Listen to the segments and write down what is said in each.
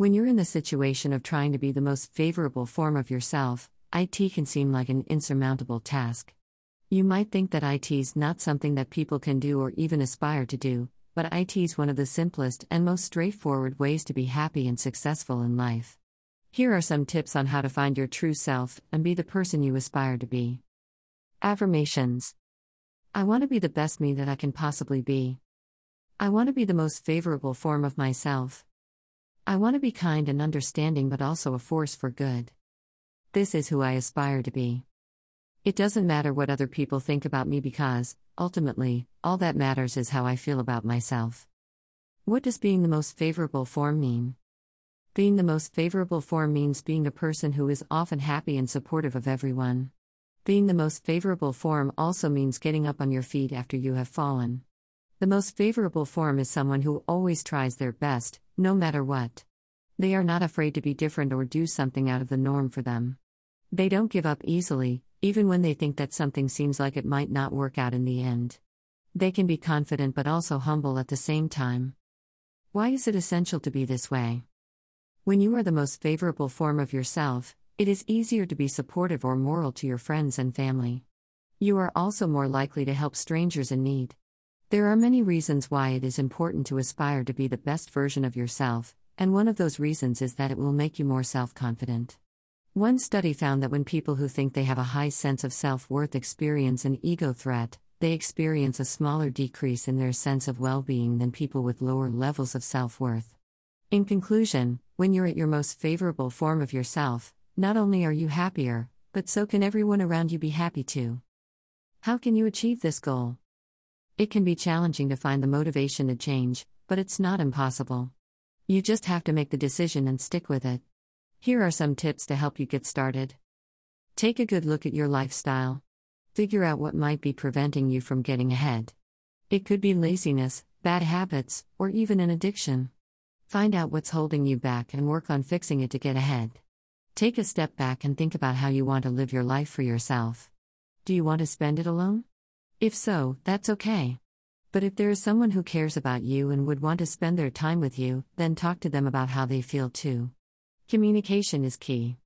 When you're in the situation of trying to be the most favorable form of yourself, IT can seem like an insurmountable task. You might think that IT is not something that people can do or even aspire to do, but IT is one of the simplest and most straightforward ways to be happy and successful in life. Here are some tips on how to find your true self and be the person you aspire to be. Affirmations I want to be the best me that I can possibly be. I want to be the most favorable form of myself. I want to be kind and understanding, but also a force for good. This is who I aspire to be. It doesn't matter what other people think about me because, ultimately, all that matters is how I feel about myself. What does being the most favorable form mean? Being the most favorable form means being a person who is often happy and supportive of everyone. Being the most favorable form also means getting up on your feet after you have fallen. The most favorable form is someone who always tries their best, no matter what. They are not afraid to be different or do something out of the norm for them. They don't give up easily, even when they think that something seems like it might not work out in the end. They can be confident but also humble at the same time. Why is it essential to be this way? When you are the most favorable form of yourself, it is easier to be supportive or moral to your friends and family. You are also more likely to help strangers in need. There are many reasons why it is important to aspire to be the best version of yourself, and one of those reasons is that it will make you more self confident. One study found that when people who think they have a high sense of self worth experience an ego threat, they experience a smaller decrease in their sense of well being than people with lower levels of self worth. In conclusion, when you're at your most favorable form of yourself, not only are you happier, but so can everyone around you be happy too. How can you achieve this goal? It can be challenging to find the motivation to change, but it's not impossible. You just have to make the decision and stick with it. Here are some tips to help you get started. Take a good look at your lifestyle. Figure out what might be preventing you from getting ahead. It could be laziness, bad habits, or even an addiction. Find out what's holding you back and work on fixing it to get ahead. Take a step back and think about how you want to live your life for yourself. Do you want to spend it alone? If so, that's okay. But if there is someone who cares about you and would want to spend their time with you, then talk to them about how they feel too. Communication is key.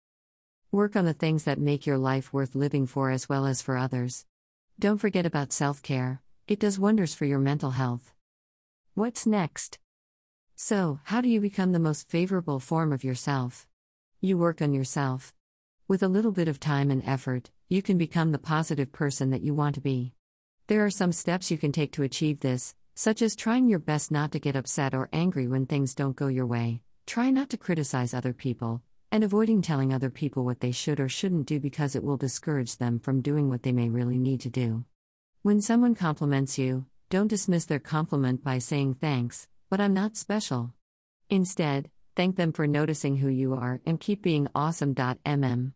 Work on the things that make your life worth living for as well as for others. Don't forget about self care, it does wonders for your mental health. What's next? So, how do you become the most favorable form of yourself? You work on yourself. With a little bit of time and effort, you can become the positive person that you want to be. There are some steps you can take to achieve this, such as trying your best not to get upset or angry when things don't go your way, Try not to criticize other people, and avoiding telling other people what they should or shouldn't do because it will discourage them from doing what they may really need to do. When someone compliments you, don't dismiss their compliment by saying thanks, but I'm not special. Instead, thank them for noticing who you are and keep being awesome. Mm.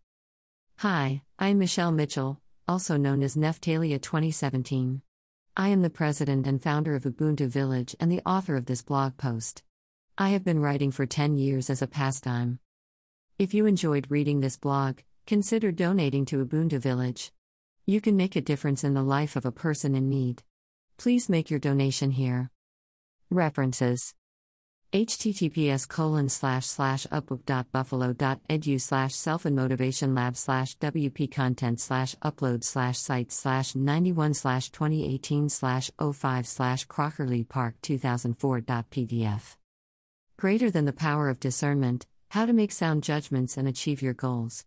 Hi, I'm Michele Mitchell, also known as Neftalia 2017. I am the president and founder of Ubuntu Village and the author of this blog post. I have been writing for 10 years as a pastime. If you enjoyed reading this blog, consider donating to Ubuntu Village. You can make a difference in the life of a person in need. Please make your donation here. References https colon slash slash upbook.buffalo.edu slash self and motivation lab slash wp content slash upload slash site slash 91 slash 2018 slash 05 slash crockerly park 2004.pdf Greater than the power of discernment, how to make sound judgments and achieve your goals.